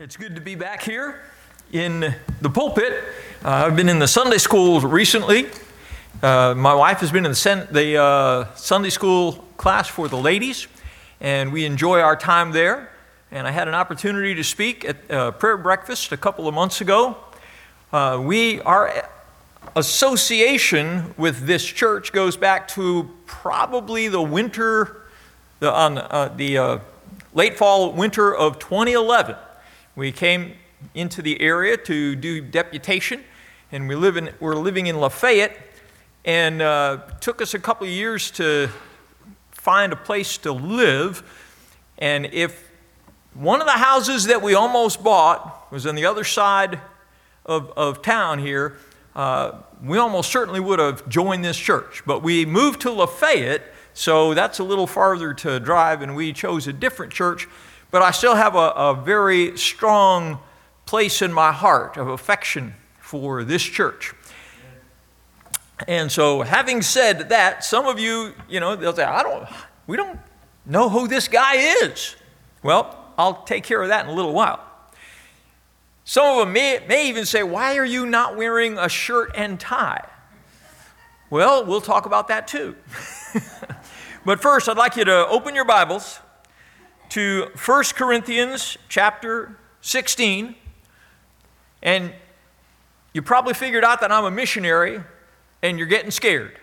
It's good to be back here in the pulpit. Uh, I've been in the Sunday school recently. Uh, my wife has been in the, the uh, Sunday school class for the ladies, and we enjoy our time there. And I had an opportunity to speak at uh, prayer breakfast a couple of months ago. Uh, we, our association with this church goes back to probably the winter, the, on uh, the late fall, winter of 2011. We came into the area to do deputation, and we live in, we're living in Lafayette, and uh, took us a couple of years to find a place to live. And if one of the houses that we almost bought was on the other side of, of town here, uh, we almost certainly would have joined this church. But we moved to Lafayette, so that's a little farther to drive, and we chose a different church but I still have a, a very strong place in my heart of affection for this church. And so, having said that, some of you, you know, they'll say, I don't, we don't know who this guy is. Well, I'll take care of that in a little while. Some of them may, may even say, Why are you not wearing a shirt and tie? Well, we'll talk about that too. but first, I'd like you to open your Bibles to 1 Corinthians chapter 16. And you probably figured out that I'm a missionary and you're getting scared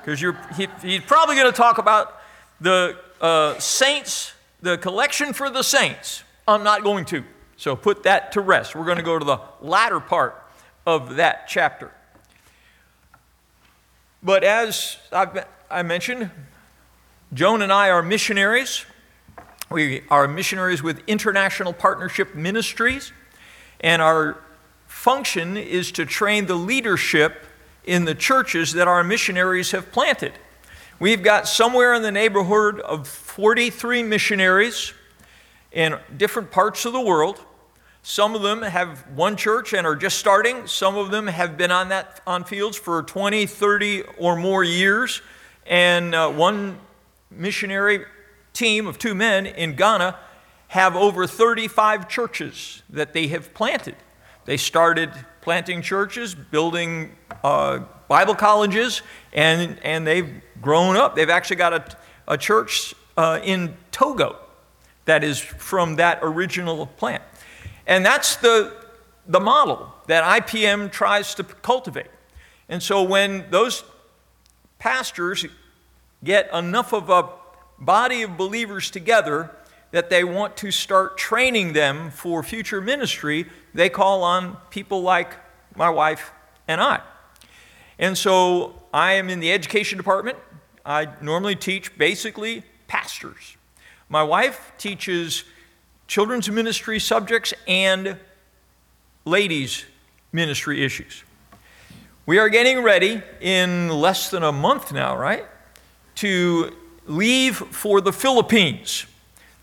because you're, he, he's probably going to talk about the uh, saints, the collection for the saints. I'm not going to. So put that to rest. We're going to go to the latter part of that chapter. But as I've, I mentioned, Joan and I are missionaries we are missionaries with International Partnership Ministries, and our function is to train the leadership in the churches that our missionaries have planted. We've got somewhere in the neighborhood of 43 missionaries in different parts of the world. Some of them have one church and are just starting. Some of them have been on that on fields for 20, 30 or more years. And uh, one missionary team of two men in Ghana have over 35 churches that they have planted. They started planting churches, building uh, Bible colleges, and, and they've grown up. They've actually got a, a church uh, in Togo that is from that original plant. And that's the, the model that IPM tries to cultivate. And so when those pastors get enough of a body of believers together that they want to start training them for future ministry, they call on people like my wife and I. And so I am in the education department. I normally teach basically pastors. My wife teaches children's ministry subjects and ladies' ministry issues. We are getting ready in less than a month now, right? To leave for the Philippines,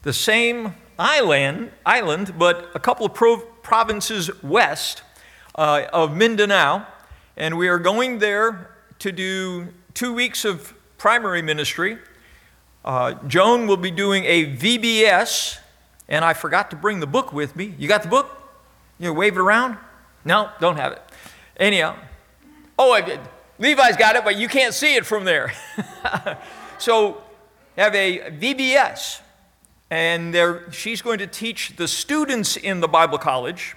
the same island, island but a couple of pro- provinces west uh, of Mindanao. And we are going there to do two weeks of primary ministry. Uh, Joan will be doing a VBS, and I forgot to bring the book with me. You got the book? You wave it around? No, don't have it. Anyhow, oh, I. Levi's got it, but you can't see it from there. so have a VBS, and she's going to teach the students in the Bible college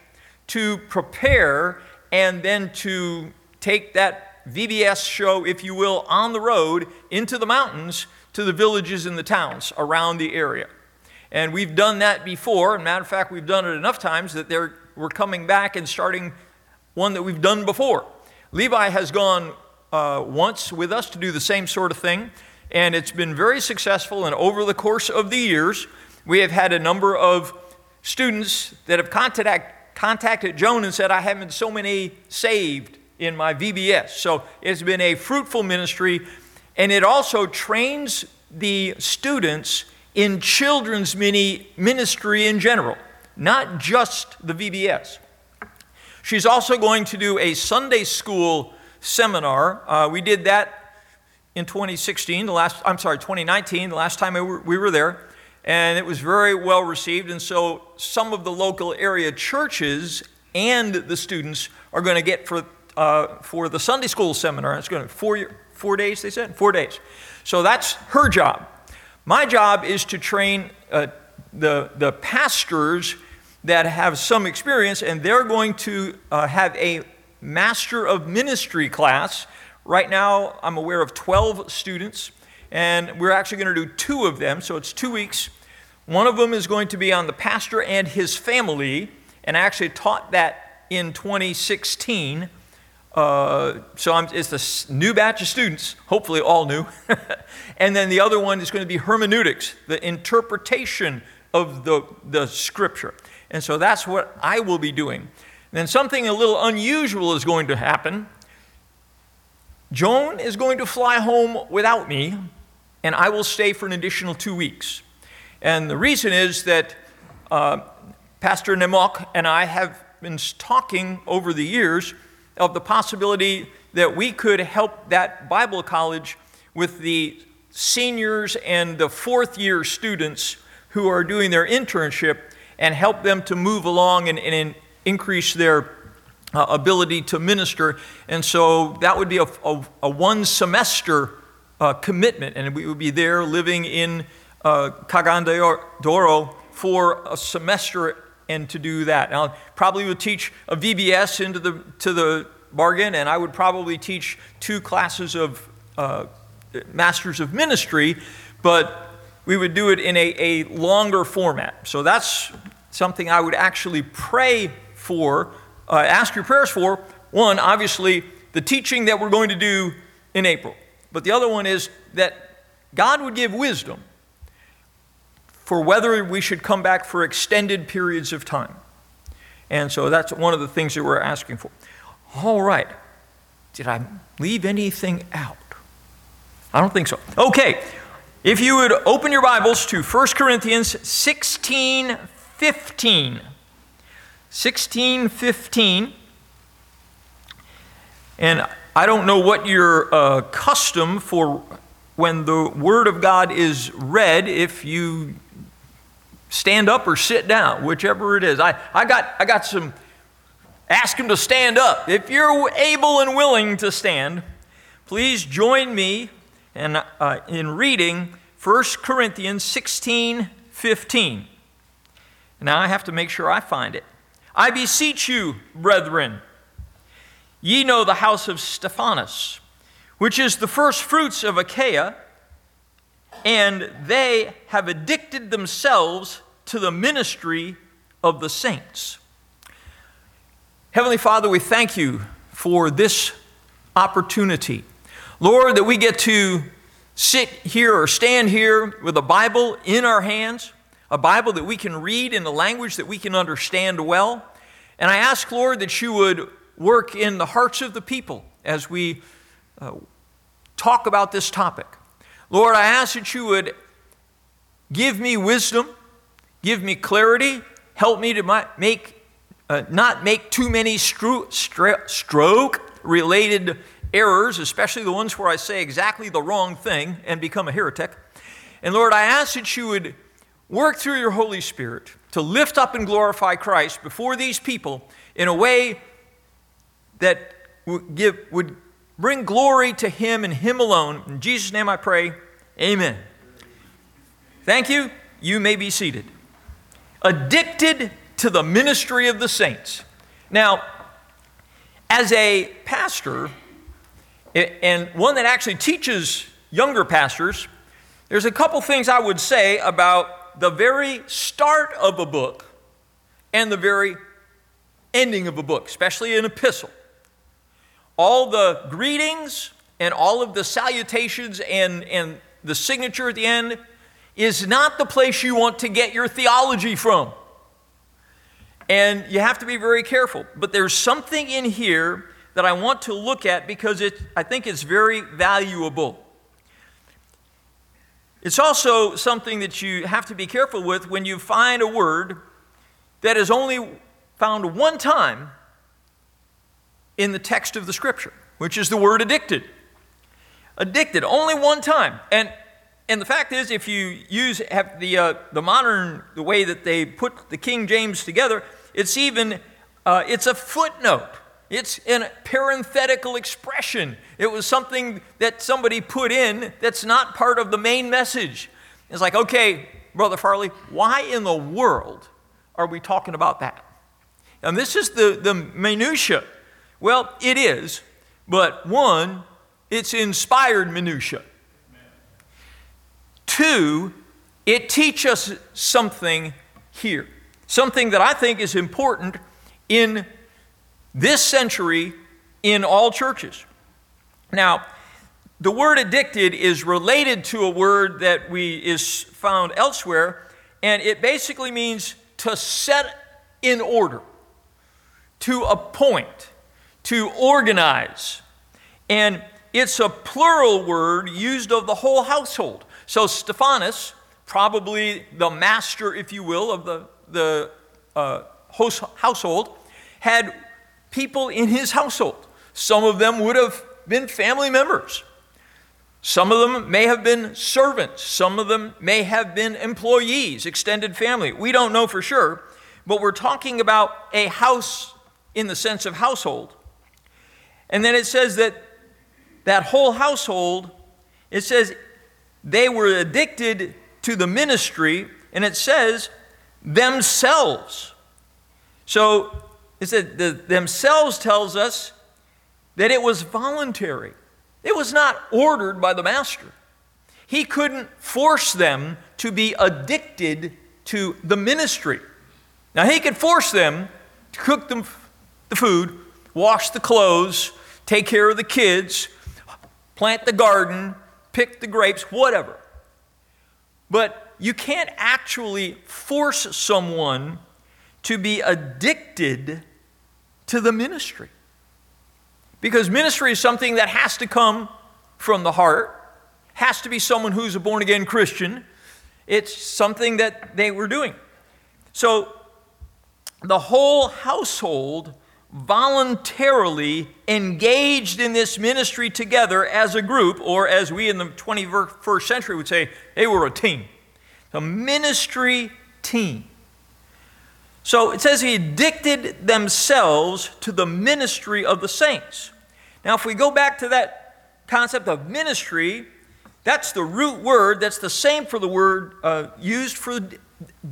to prepare and then to take that VBS show, if you will, on the road into the mountains to the villages and the towns around the area. And we've done that before. Matter of fact, we've done it enough times that we're coming back and starting one that we've done before. Levi has gone uh, once with us to do the same sort of thing and it's been very successful. And over the course of the years, we have had a number of students that have contact, contacted Joan and said, I haven't so many saved in my VBS. So it's been a fruitful ministry, and it also trains the students in children's mini ministry in general, not just the VBS. She's also going to do a Sunday school seminar. Uh, we did that in 2016, the last, I'm sorry, 2019, the last time we were, we were there. and it was very well received. And so some of the local area churches and the students are going to get for, uh, for the Sunday school seminar. It's going to four, four days, they said? Four days. So that's her job. My job is to train uh, the, the pastors that have some experience, and they're going to uh, have a Master of Ministry class. Right now, I'm aware of 12 students, and we're actually going to do two of them, so it's two weeks. One of them is going to be on the pastor and his family, and I actually taught that in 2016. Uh, so I'm, it's the new batch of students, hopefully all new. and then the other one is going to be hermeneutics, the interpretation of the, the scripture. And so that's what I will be doing. Then something a little unusual is going to happen. Joan is going to fly home without me, and I will stay for an additional two weeks. And the reason is that uh, Pastor Nemok and I have been talking over the years of the possibility that we could help that Bible college with the seniors and the fourth year students who are doing their internship and help them to move along and, and increase their uh, ability to minister. And so that would be a, a, a one semester uh, commitment, and we would be there living in uh, Cagayan de Oro for a semester and to do that. Now, probably would teach a VBS into the, to the bargain, and I would probably teach two classes of uh, Masters of Ministry, but we would do it in a, a longer format. So that's something I would actually pray for, uh, ask your prayers for. One, obviously, the teaching that we're going to do in April. But the other one is that God would give wisdom for whether we should come back for extended periods of time. And so that's one of the things that we're asking for. All right. Did I leave anything out? I don't think so. Okay. If you would open your Bibles to 1 Corinthians 16 15. 16 15. And I don't know what your uh, custom for when the Word of God is read, if you stand up or sit down, whichever it is. I, I, got, I got some, ask him to stand up. If you're able and willing to stand, please join me in, uh, in reading 1 Corinthians 16 15. Now I have to make sure I find it. I beseech you, brethren, ye know the house of Stephanas, which is the first fruits of Achaia and they have addicted themselves to the ministry of the saints. Heavenly Father, we thank you for this opportunity. Lord, that we get to sit here or stand here with a Bible in our hands, a Bible that we can read in a language that we can understand well. And I ask, Lord, that you would work in the hearts of the people as we uh, talk about this topic. Lord, I ask that you would give me wisdom, give me clarity, help me to make, uh, not make too many stro- stra- stroke related errors, especially the ones where I say exactly the wrong thing and become a heretic. And Lord, I ask that you would work through your Holy Spirit to lift up and glorify Christ before these people in a way that would, give, would Bring glory to Him and Him alone. In Jesus' name I pray. Amen. Thank you. You may be seated. Addicted to the ministry of the saints. Now, as a pastor, and one that actually teaches younger pastors, there's a couple things I would say about the very start of a book and the very ending of a book, especially an epistle all the greetings and all of the salutations and, and the signature at the end is not the place you want to get your theology from. And you have to be very careful. But there's something in here that I want to look at because it, I think it's very valuable. It's also something that you have to be careful with when you find a word that is only found one time in the text of the scripture, which is the word addicted. Addicted, only one time. And and the fact is, if you use the, uh, the modern, the way that they put the King James together, it's even, uh, it's a footnote. It's a parenthetical expression. It was something that somebody put in that's not part of the main message. It's like, okay, Brother Farley, why in the world are we talking about that? And this is the, the minutia. Well, it is, but one, it's inspired minutia. Two, it teaches us something here, something that I think is important in this century in all churches. Now, the word addicted is related to a word that we is found elsewhere, and it basically means to set in order, to appoint, to organize. And it's a plural word used of the whole household. So Stephanas, probably the master, if you will, of the, the uh, host, household, had people in his household. Some of them would have been family members. Some of them may have been servants. Some of them may have been employees, extended family. We don't know for sure, but we're talking about a house in the sense of household. And then it says that that whole household, it says they were addicted to the ministry, and it says themselves. So it said the themselves tells us that it was voluntary. It was not ordered by the master. He couldn't force them to be addicted to the ministry. Now, he could force them to cook them the food, wash the clothes, take care of the kids, plant the garden, pick the grapes, whatever. But you can't actually force someone to be addicted to the ministry. Because ministry is something that has to come from the heart, has to be someone who's a born again Christian. It's something that they were doing. So the whole household voluntarily engaged in this ministry together as a group, or as we in the 21st century would say, they were a team. A ministry team. So it says he addicted themselves to the ministry of the saints. Now, if we go back to that concept of ministry, that's the root word, that's the same for the word uh, used for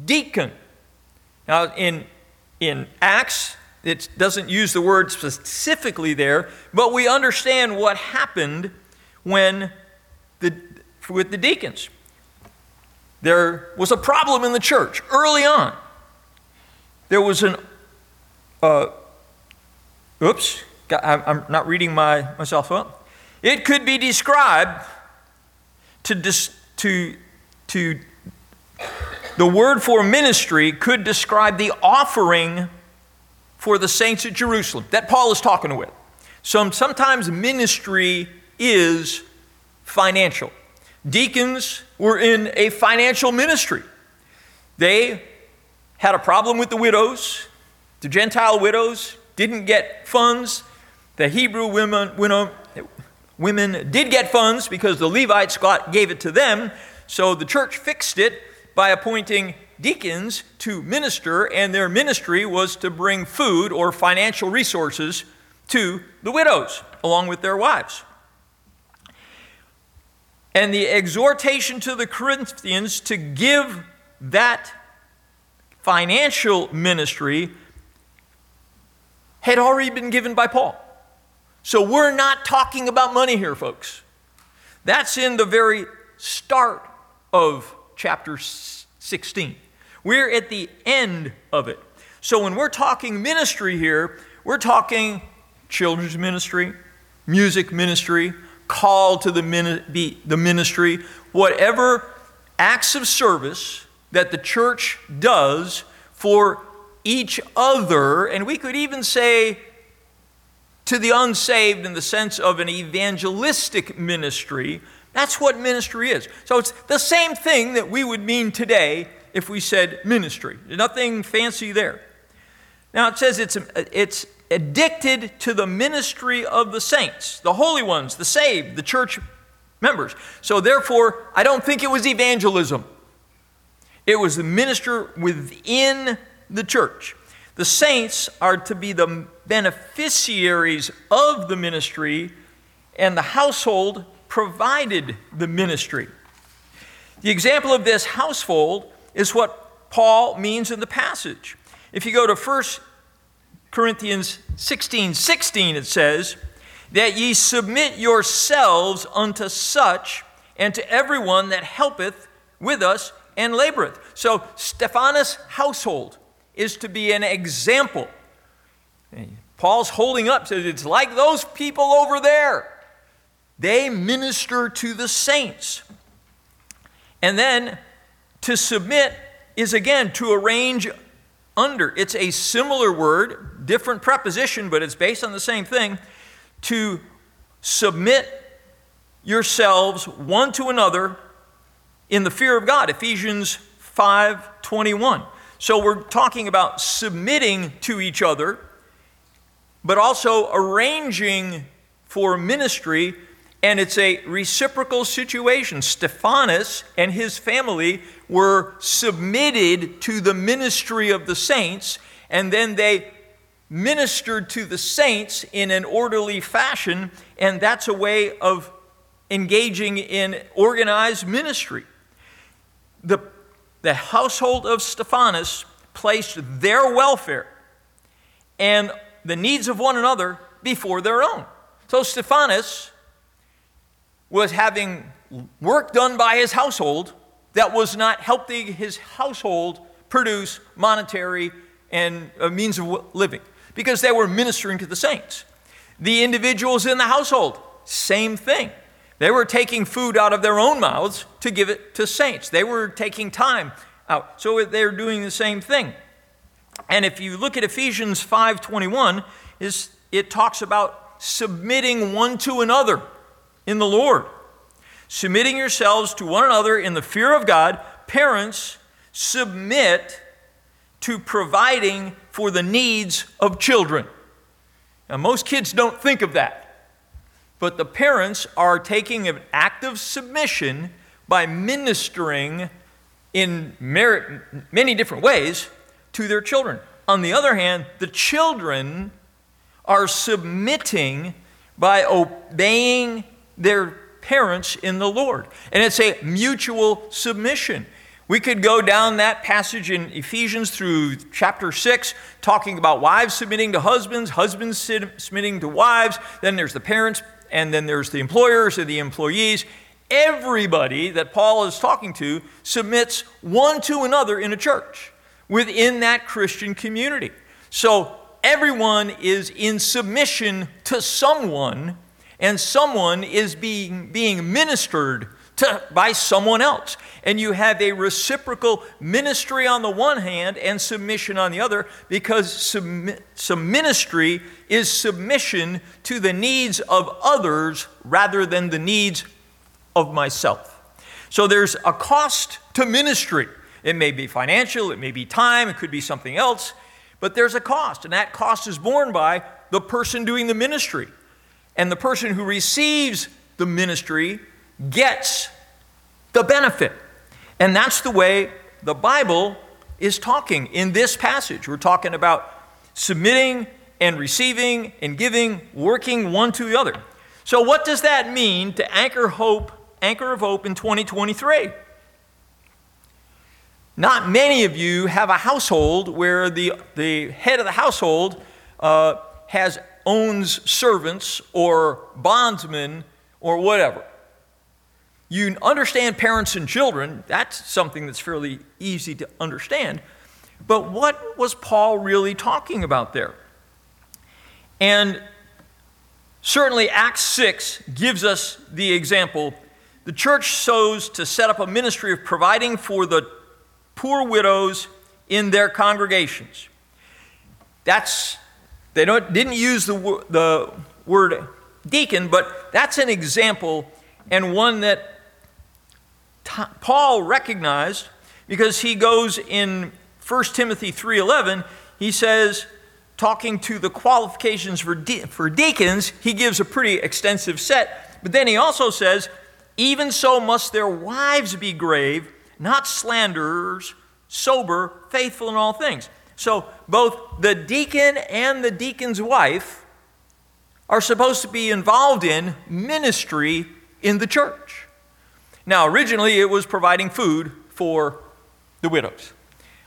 deacon. Now, in, in Acts, it doesn't use the word specifically there, but we understand what happened when the, with the deacons. There was a problem in the church early on. There was an, uh, oops, I'm not reading my, myself up. It could be described to, dis, to, to, the word for ministry could describe the offering for the saints at Jerusalem that Paul is talking with. So sometimes ministry is financial. Deacons were in a financial ministry. They had a problem with the widows. The Gentile widows didn't get funds. The Hebrew women, women, women did get funds because the Levites got, gave it to them. So the church fixed it by appointing deacons to minister, and their ministry was to bring food or financial resources to the widows along with their wives. And the exhortation to the Corinthians to give that financial ministry had already been given by Paul. So we're not talking about money here, folks. That's in the very start of chapter 16. We're at the end of it. So when we're talking ministry here, we're talking children's ministry, music ministry, call to the, ministry, whatever acts of service that the church does for each other, and we could even say to the unsaved in the sense of an evangelistic ministry. That's what ministry is. So it's the same thing that we would mean today if we said ministry. Nothing fancy there. Now it says it's, it's addicted to the ministry of the saints, the holy ones, the saved, the church members. So, therefore, I don't think it was evangelism. It was the minister within the church. The saints are to be the beneficiaries of the ministry, and the household provided the ministry. The example of this household is what Paul means in the passage. If you go to 1 Corinthians 16 16, it says, That ye submit yourselves unto such and to everyone that helpeth with us and laboreth. So, Stephanas' household is to be an example. Paul's holding up, says it's like those people over there. They minister to the saints. And then to submit is again to arrange under. It's a similar word, different preposition, but it's based on the same thing. To submit yourselves one to another in the fear of God. Ephesians 5:21. So we're talking about submitting to each other, but also arranging for ministry, and it's a reciprocal situation. Stephanas and his family were submitted to the ministry of the saints, and then they ministered to the saints in an orderly fashion, and that's a way of engaging in organized ministry. The the household of Stephanas placed their welfare and the needs of one another before their own. So Stephanas was having work done by his household that was not helping his household produce monetary and a means of living because they were ministering to the saints. The individuals in the household, same thing. They were taking food out of their own mouths to give it to saints. They were taking time out. So they're doing the same thing. And if you look at Ephesians 5:21, it talks about submitting one to another in the Lord. Submitting yourselves to one another in the fear of God. Parents, submit to providing for the needs of children. Now, most kids don't think of that but the parents are taking an active submission by ministering in many different ways to their children. On the other hand, the children are submitting by obeying their parents in the Lord. And it's a mutual submission. We could go down that passage in Ephesians through chapter 6, talking about wives submitting to husbands, husbands submitting to wives. Then there's the parents and then there's the employers and the employees. Everybody that Paul is talking to submits one to another in a church within that Christian community. So everyone is in submission to someone, and someone is being, being ministered to, by someone else. And you have a reciprocal ministry on the one hand and submission on the other because some, some ministry is submission to the needs of others rather than the needs of myself. So there's a cost to ministry. It may be financial, it may be time, it could be something else, but there's a cost, and that cost is borne by the person doing the ministry. And the person who receives the ministry gets the benefit. And that's the way the Bible is talking in this passage. We're talking about submitting and receiving and giving, working one to the other. So, what does that mean to anchor hope, anchor of hope in 2023? Not many of you have a household where the, the head of the household uh, has owns servants or bondsmen or whatever. You understand parents and children, that's something that's fairly easy to understand. But what was Paul really talking about there? And certainly Acts 6 gives us the example. The church sows to set up a ministry of providing for the poor widows in their congregations. That's, they don't, didn't use the, the word deacon, but that's an example and one that Paul recognized because he goes in 1 Timothy 3:11, he says talking to the qualifications for, de- for deacons, he gives a pretty extensive set, but then he also says even so must their wives be grave, not slanderers, sober, faithful in all things. So both the deacon and the deacon's wife are supposed to be involved in ministry in the church. Now, originally it was providing food for the widows.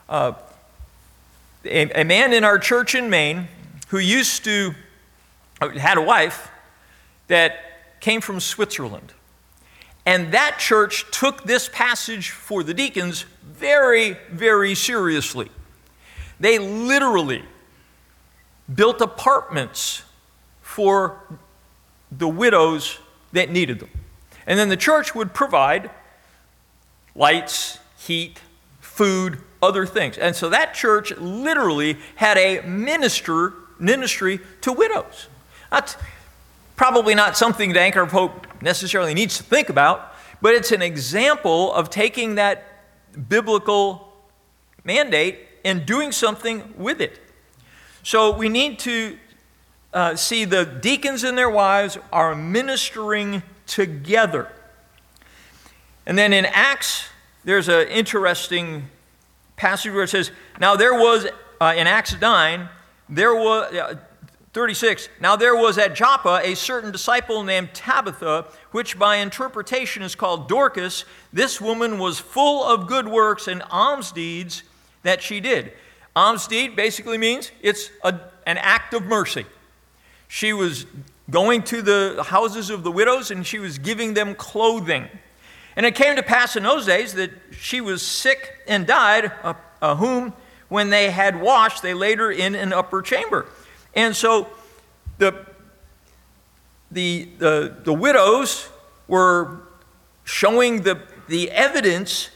Uh, a, a man in our church in Maine who used to, uh, had a wife that came from Switzerland. And that church took this passage for the deacons very, very seriously. They literally built apartments for the widows that needed them. And then the church would provide lights, heat, food, other things. And so that church literally had a minister ministry to widows. That's probably not something that Anchor Hope necessarily needs to think about, but it's an example of taking that biblical mandate and doing something with it. So we need to uh, see the deacons and their wives are ministering together. And then in Acts, there's an interesting passage where it says, Now there was, uh, in Acts 9, there was, uh, 36, now there was at Joppa a certain disciple named Tabitha, which by interpretation is called Dorcas. This woman was full of good works and alms deeds that she did. Alms deed basically means it's a, an act of mercy. She was going to the houses of the widows and she was giving them clothing. And it came to pass in those days that she was sick and died, uh, uh, whom, when they had washed, they laid her in an upper chamber. And so the, the, the, the widows were showing the, the evidence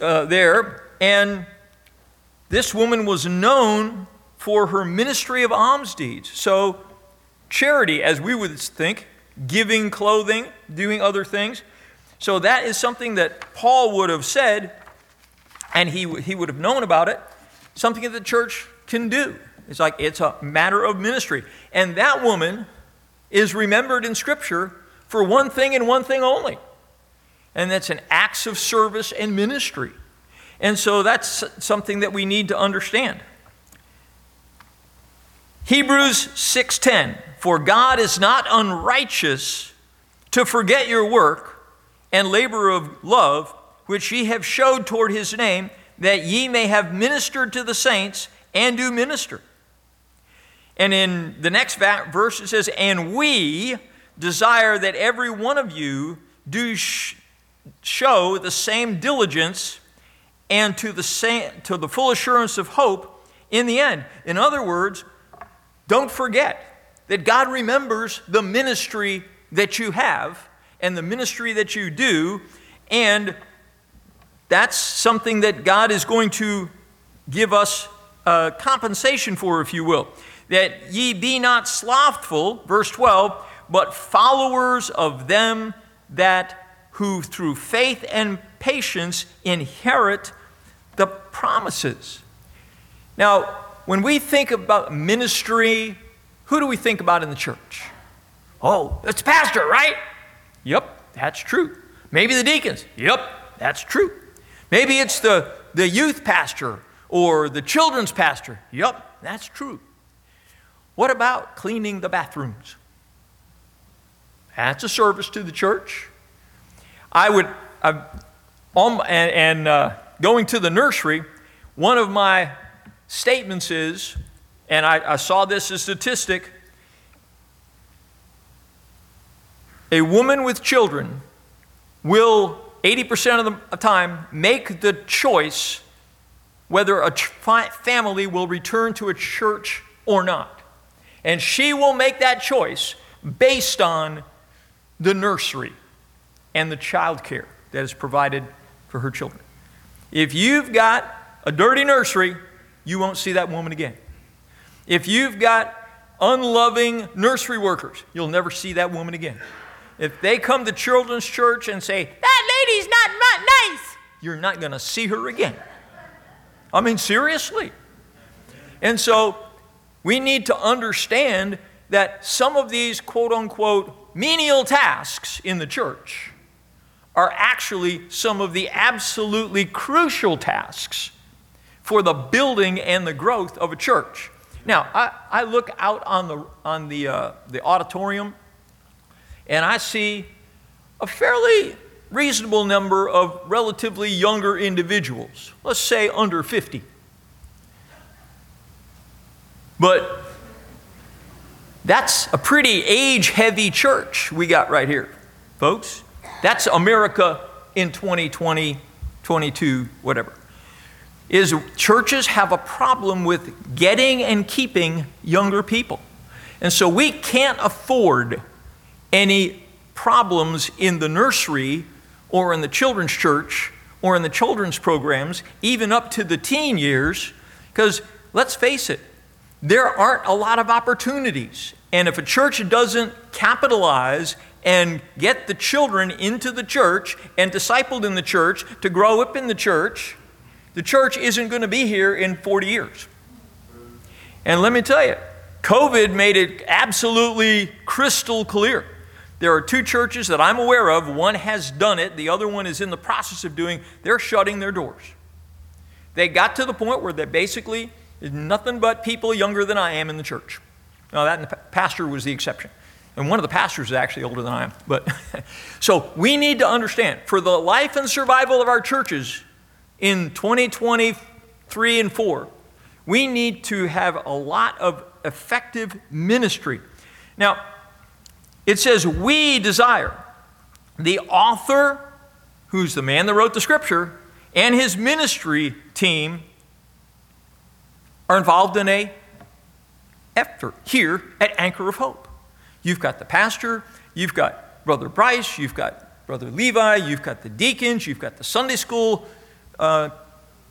uh, there, and this woman was known for her ministry of alms deeds. So, charity, as we would think, giving clothing, doing other things. So, that is something that Paul would have said, and he, he would have known about it, something that the church can do. It's like it's a matter of ministry. And that woman is remembered in Scripture for one thing and one thing only. And that's an acts of service and ministry. And so that's something that we need to understand. Hebrews 6:10 For God is not unrighteous to forget your work and labor of love which ye have showed toward his name that ye may have ministered to the saints and do minister. And in the next verse it says, And we desire that every one of you do sh- show the same diligence and to the, to the full assurance of hope in the end. In other words, don't forget that God remembers the ministry that you have and the ministry that you do, and that's something that God is going to give us uh, compensation for, if you will that ye be not slothful, verse 12, but followers of them that who through faith and patience inherit the promises. Now, when we think about ministry, who do we think about in the church? Oh, it's pastor, right? Yep, that's true. Maybe the deacons. Yep, that's true. Maybe it's the, the youth pastor or the children's pastor. Yep, that's true. What about cleaning the bathrooms? That's a service to the church. I would, uh, and, and uh, going to the nursery, one of my statements is, and I, I saw this as statistic a woman with children will 80% of the time make the choice whether a family will return to a church or not. And she will make that choice based on the nursery and the child care that is provided for her children. If you've got a dirty nursery, you won't see that woman again. If you've got unloving nursery workers, you'll never see that woman again. If they come to children's church and say, That lady's not, not nice, you're not going to see her again. I mean, seriously. And so we need to understand that some of these quote unquote menial tasks in the church are actually some of the absolutely crucial tasks for the building and the growth of a church. Now, I, I look out on the, on the, uh, the auditorium and I see a fairly reasonable number of relatively younger individuals, let's say under 50. But that's a pretty age heavy church we got right here, folks. That's America in 2020, 22, whatever is churches have a problem with getting and keeping younger people. And so we can't afford any problems in the nursery or in the children's church or in the children's programs, even up to the teen years, because let's face it, there aren't a lot of opportunities. And if a church doesn't capitalize and get the children into the church and discipled in the church to grow up in the church, the church isn't going to be here in 40 years. And let me tell you, COVID made it absolutely crystal clear. There are two churches that I'm aware of. One has done it, the other one is in the process of doing. They're shutting their doors. They got to the point where they basically is nothing but people younger than I am in the church. Now that pastor was the exception. And one of the pastors is actually older than I am. But so we need to understand for the life and survival of our churches, in 2023 and 4, we need to have a lot of effective ministry. Now, it says, We desire. The author, who's the man that wrote the scripture, and his ministry team are involved in a effort here at Anchor of Hope. You've got the pastor, you've got Brother Bryce, you've got Brother Levi, you've got the deacons, you've got the Sunday school uh,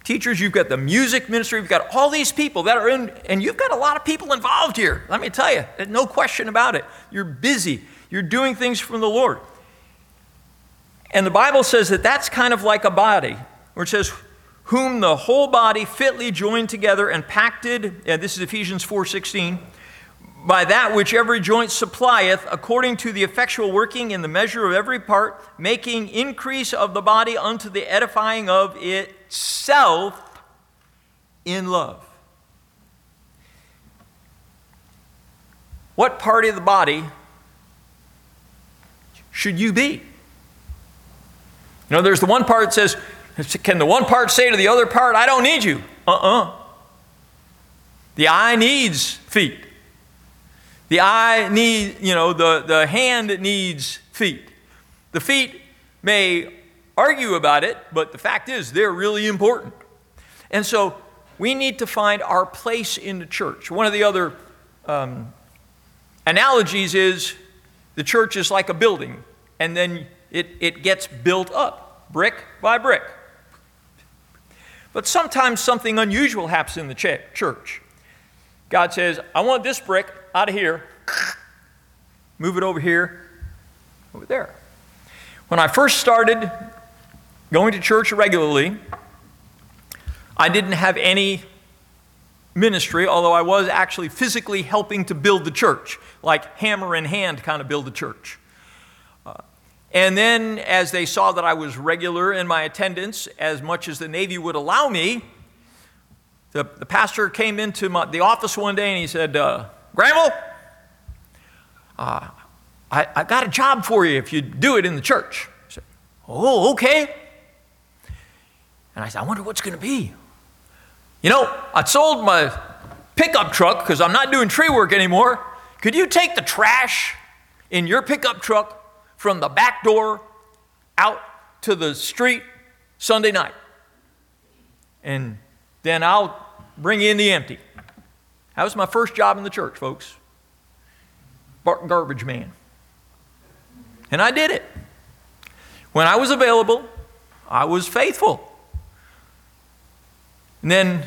teachers, you've got the music ministry, you've got all these people that are in, and you've got a lot of people involved here. Let me tell you, no question about it. You're busy, you're doing things from the Lord. And the Bible says that that's kind of like a body, where it says, whom the whole body fitly joined together and pacted, and this is Ephesians 4:16, by that which every joint supplieth, according to the effectual working in the measure of every part, making increase of the body unto the edifying of itself in love. What part of the body should you be? You know, there's the one part that says, Can the one part say to the other part, I don't need you? Uh uh-uh. uh The eye needs feet. The eye need, you know, the, the hand needs feet. The feet may argue about it, but the fact is they're really important. And so we need to find our place in the church. One of the other um, analogies is the church is like a building, and then it, it gets built up brick by brick. But sometimes something unusual happens in the ch- church. God says, I want this brick out of here, move it over here, over there. When I first started going to church regularly, I didn't have any ministry, although I was actually physically helping to build the church, like hammer in hand kind of build the church. Uh, and then, as they saw that I was regular in my attendance, as much as the Navy would allow me, the, the pastor came into my, the office one day and he said, uh, Granville, uh, I, I got a job for you if you do it in the church. I said, Oh, okay. And I said, I wonder what's going to be. You know, I sold my pickup truck because I'm not doing tree work anymore. Could you take the trash in your pickup truck from the back door out to the street Sunday night? And then I'll bring in the empty. That was my first job in the church, folks. Garbage man. And I did it. When I was available, I was faithful. And then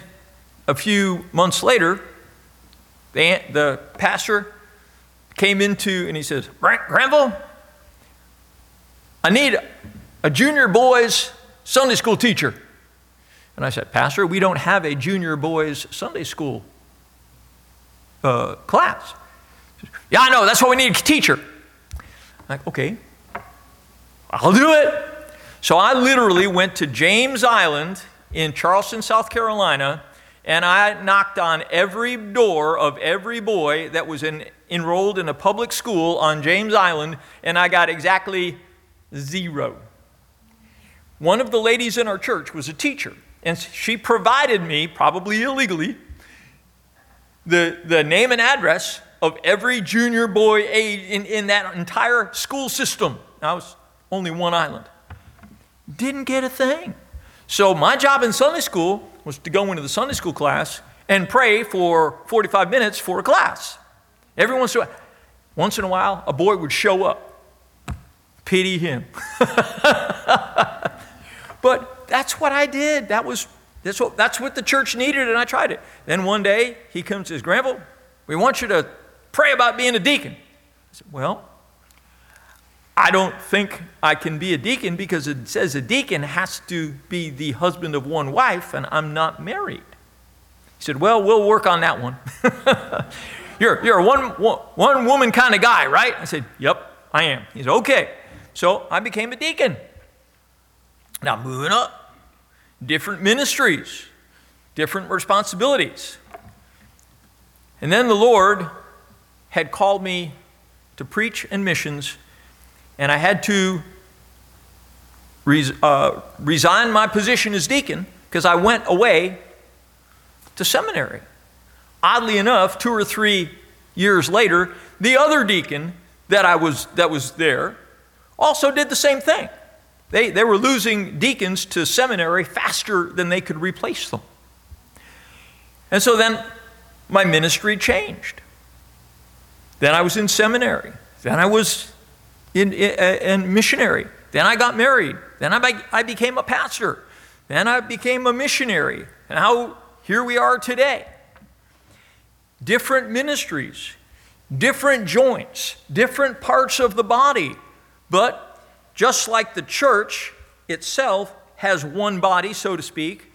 a few months later, the, the pastor came into and he says, Granville, I need a junior boys Sunday school teacher. And I said, Pastor, we don't have a junior boys Sunday school uh, class. Yeah, I know, that's what we need a teacher. I'm like, okay, I'll do it. So I literally went to James Island in Charleston, South Carolina, and I knocked on every door of every boy that was in, enrolled in a public school on James Island, and I got exactly zero. One of the ladies in our church was a teacher, and she provided me, probably illegally, the, the name and address of every junior boy age in, in that entire school system. I was only one island. Didn't get a thing. So my job in Sunday school was to go into the Sunday school class and pray for 45 minutes for a class. Every once in a while, once in a while, a boy would show up. Pity him. but that's what I did. That was that's what, that's what the church needed, and I tried it. Then one day he comes and says, Granville, we want you to pray about being a deacon. I said, Well, I don't think I can be a deacon because it says a deacon has to be the husband of one wife, and I'm not married. He said, Well, we'll work on that one. you're, you're a one, one woman kind of guy, right? I said, Yep, I am. He said, Okay. So I became a deacon. Now, moving up, different ministries, different responsibilities. And then the Lord had called me to preach and missions and I had to res- uh, resign my position as deacon because I went away to seminary. Oddly enough, two or three years later, the other deacon that I was that was there also did the same thing. They, they were losing deacons to seminary faster than they could replace them. And so then my ministry changed. Then I was in seminary. Then I was in, in, uh, in missionary. Then I got married. Then I, I became a pastor. Then I became a missionary. And how here we are today. Different ministries, different joints, different parts of the body. But just like the church itself has one body, so to speak,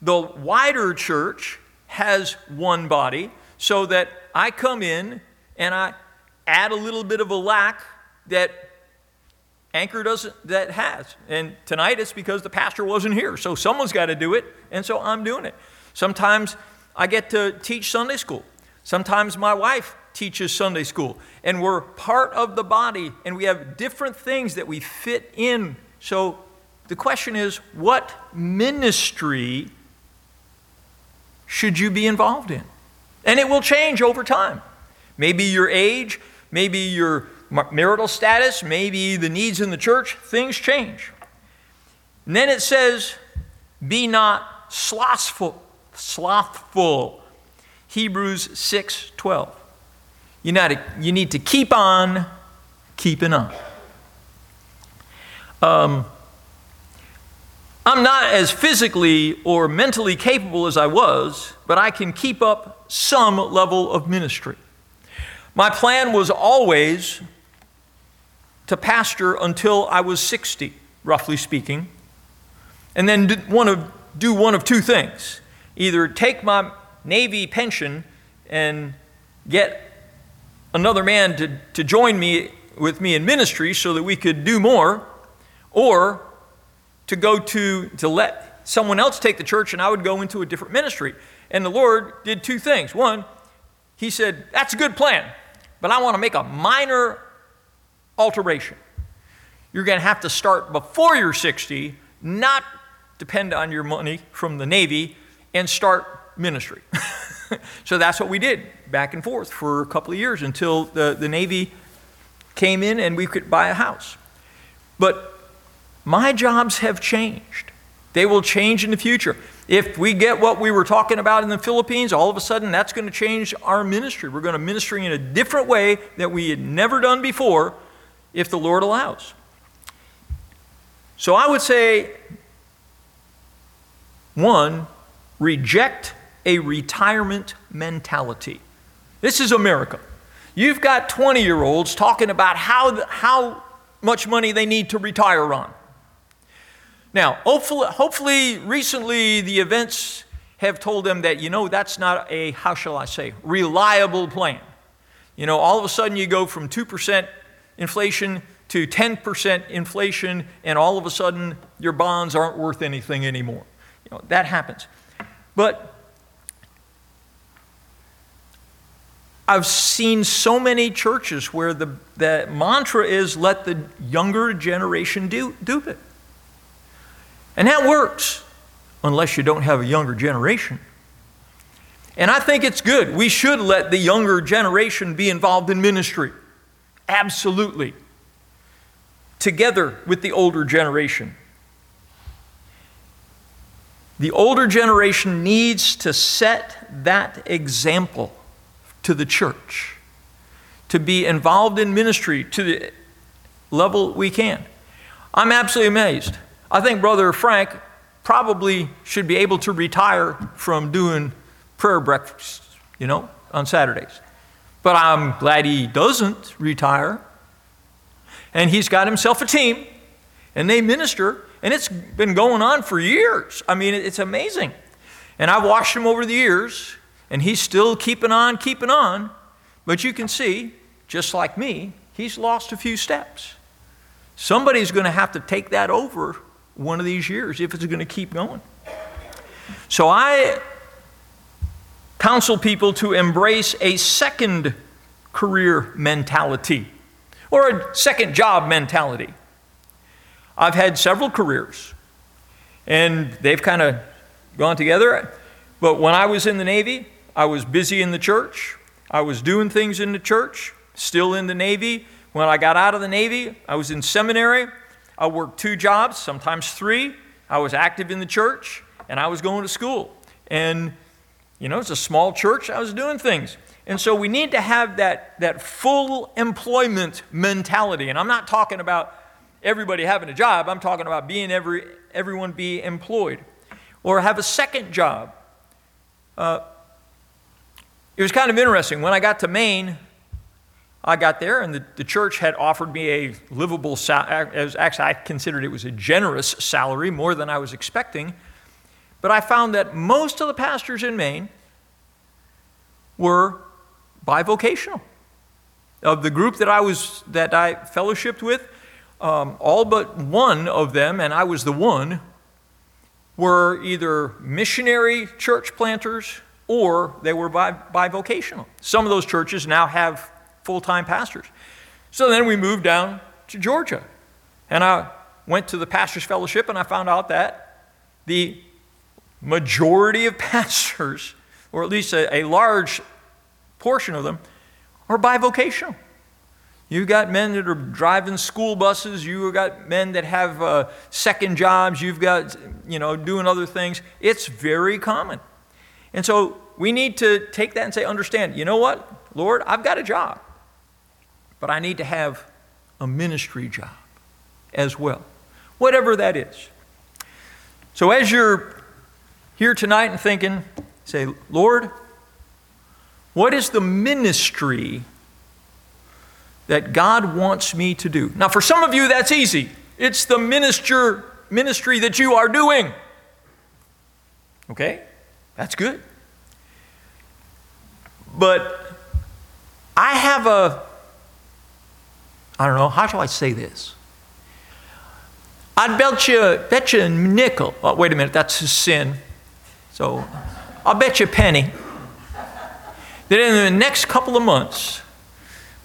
the wider church has one body, so that I come in and I add a little bit of a lack that Anchor doesn't that has. And tonight it's because the pastor wasn't here. So someone's got to do it, and so I'm doing it. Sometimes I get to teach Sunday school. Sometimes my wife teaches Sunday school. And we're part of the body and we have different things that we fit in. So the question is what ministry should you be involved in? And it will change over time. Maybe your age, maybe your marital status, maybe the needs in the church, things change. And then it says, be not slothful, slothful. Hebrews 6 12. You, you need to keep on keeping on. Um, I'm not as physically or mentally capable as I was, but I can keep up some level of ministry. My plan was always to pastor until I was 60, roughly speaking, and then want to do one of two things either take my Navy pension and get another man to, to join me with me in ministry so that we could do more, or to go to, to let someone else take the church and I would go into a different ministry. And the Lord did two things. One, He said, That's a good plan, but I want to make a minor alteration. You're going to have to start before you're 60, not depend on your money from the Navy, and start ministry. so that's what we did back and forth for a couple of years until the, the Navy came in and we could buy a house. But my jobs have changed. They will change in the future. If we get what we were talking about in the Philippines, all of a sudden that's going to change our ministry. We're going to ministry in a different way that we had never done before if the Lord allows. So I would say one, reject a retirement mentality. This is America. You've got 20 year olds talking about how, how much money they need to retire on. Now, hopefully, hopefully, recently the events have told them that, you know, that's not a, how shall I say, reliable plan. You know, all of a sudden you go from 2% inflation to 10% inflation, and all of a sudden your bonds aren't worth anything anymore. You know, that happens. But I've seen so many churches where the, the mantra is let the younger generation do, do it. And that works, unless you don't have a younger generation. And I think it's good. We should let the younger generation be involved in ministry. Absolutely. Together with the older generation. The older generation needs to set that example to the church, to be involved in ministry to the level we can. I'm absolutely amazed. I think Brother Frank probably should be able to retire from doing prayer breakfasts, you know, on Saturdays. But I'm glad he doesn't retire. And he's got himself a team, and they minister, and it's been going on for years. I mean, it's amazing. And I've watched him over the years, and he's still keeping on, keeping on. But you can see, just like me, he's lost a few steps. Somebody's going to have to take that over one of these years if it's going to keep going. So I counsel people to embrace a second career mentality or a second job mentality. I've had several careers, and they've kind of gone together. But when I was in the Navy, I was busy in the church. I was doing things in the church, still in the Navy. When I got out of the Navy, I was in seminary. I worked two jobs, sometimes three. I was active in the church, and I was going to school. And, you know, it's a small church. I was doing things. And so we need to have that, that full employment mentality. And I'm not talking about everybody having a job, I'm talking about being every, everyone be employed or have a second job. Uh, it was kind of interesting. When I got to Maine, I got there, and the, the church had offered me a livable salary. Actually, I considered it was a generous salary, more than I was expecting. But I found that most of the pastors in Maine were bivocational. Of the group that I was that I fellowshipped with, um, all but one of them, and I was the one, were either missionary church planters or they were bivocational. Some of those churches now have full time pastors. So then we moved down to Georgia. And I went to the Pastors Fellowship and I found out that the majority of pastors, or at least a, a large portion of them, are bivocational. You've got men that are driving school buses. You've got men that have uh, second jobs. You've got, you know, doing other things. It's very common. And so we need to take that and say, understand, you know what, Lord, I've got a job, but I need to have a ministry job as well, whatever that is. So as you're here tonight and thinking, say, Lord, what is the ministry that God wants me to do? Now, for some of you, that's easy. It's the minister, ministry that you are doing. Okay? That's good. But I have a, I don't know, how shall I say this? I'd bet you, bet you a nickel. Oh, wait a minute, that's a sin. So I'll bet you a penny that in the next couple of months,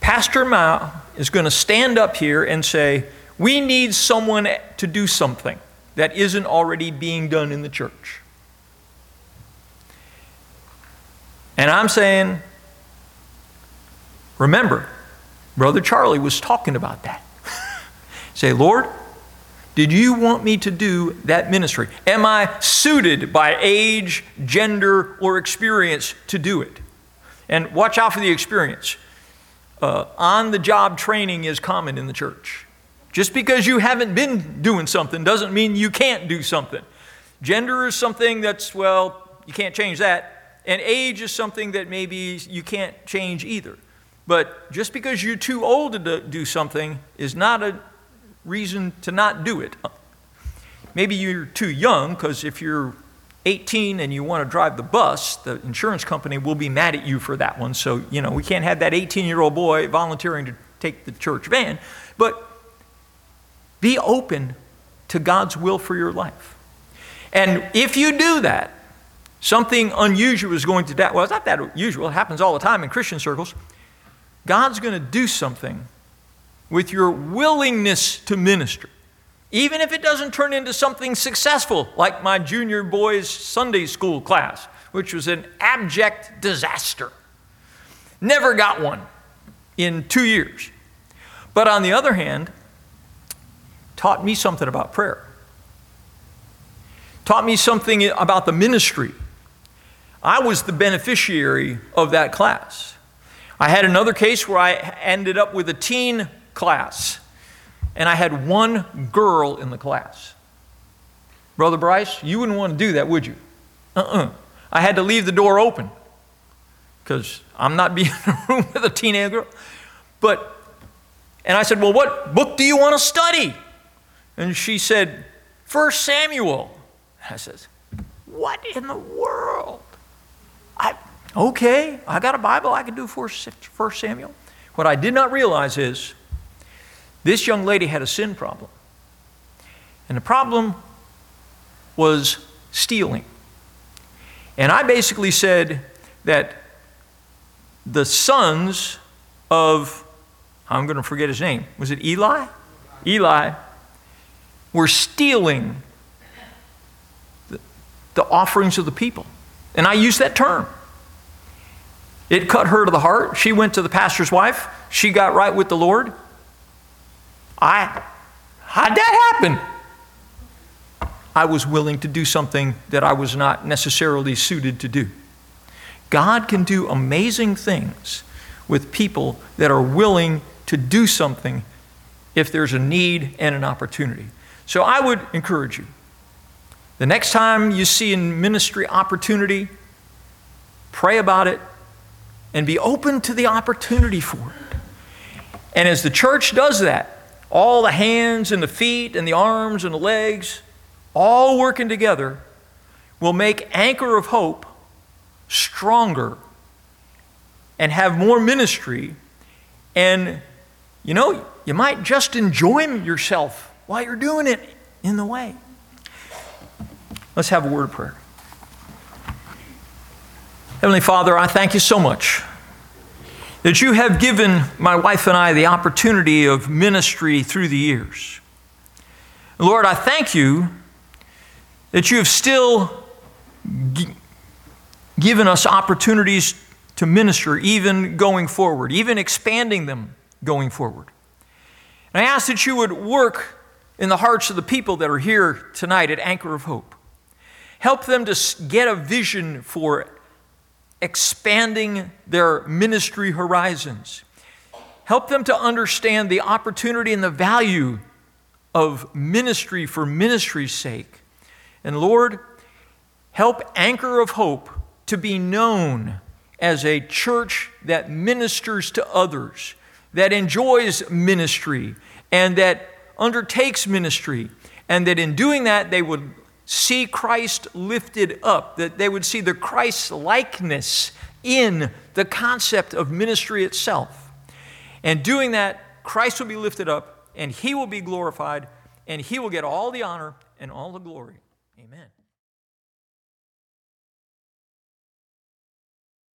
Pastor Mao is going to stand up here and say, We need someone to do something that isn't already being done in the church. And I'm saying, remember, Brother Charlie was talking about that. Say, Lord, did you want me to do that ministry? Am I suited by age, gender, or experience to do it? And watch out for the experience. Uh, on the job training is common in the church. Just because you haven't been doing something doesn't mean you can't do something. Gender is something that's, well, you can't change that. And age is something that maybe you can't change either. But just because you're too old to do something is not a reason to not do it. Maybe you're too young, because if you're 18 and you want to drive the bus, the insurance company will be mad at you for that one. So, you know, we can't have that 18 year old boy volunteering to take the church van. But Be open to God's will for your life. And if you do that, something unusual is going to happen. Well, it's not that usual, it happens all the time in Christian circles. God's going to do something with your willingness to minister. Even if it doesn't turn into something successful, like my junior boys' Sunday school class, which was an abject disaster. Never got one in two years. But on the other hand, taught me something about prayer, taught me something about the ministry. I was the beneficiary of that class. I had another case where I ended up with a teen class, and I had one girl in the class. Brother Bryce, you wouldn't want to do that, would you? Uh uh-uh. uh I had to leave the door open because I'm not being in a room with a teenage girl. But, and I said, Well, what book do you want to study? And she said, First Samuel. I says, What in the world? I, okay, I got a Bible, I can do First Samuel. What I did not realize is this young lady had a sin problem. And the problem was stealing. And I basically said that the sons of, I'm going to forget his name, was it Eli? Eli were stealing the, the offerings of the people. And I used that term. It cut her to the heart. She went to the pastor's wife. She got right with the Lord. I, how'd that happen? I was willing to do something that I was not necessarily suited to do. God can do amazing things with people that are willing to do something if there's a need and an opportunity. So I would encourage you the next time you see a ministry opportunity, pray about it and be open to the opportunity for it. And as the church does that, all the hands and the feet and the arms and the legs, all working together, will make Anchor of Hope stronger and have more ministry. And, you know, you might just enjoy yourself while you're doing it in the way. Let's have a word of prayer. Heavenly Father, I thank you so much that you have given my wife and I the opportunity of ministry through the years. Lord, I thank you that you have still g- given us opportunities to minister, even going forward, even expanding them going forward. And I ask that you would work in the hearts of the people that are here tonight at Anchor of Hope. Help them to get a vision for expanding their ministry horizons. Help them to understand the opportunity and the value of ministry for ministry's sake. And Lord, help Anchor of Hope to be known as a church that ministers to others, that enjoys ministry, and that undertakes ministry, and that in doing that they would see Christ lifted up, that they would see the Christ likeness in the concept of ministry itself. And doing that, Christ will be lifted up, and he will be glorified, and he will get all the honor and all the glory. Amen.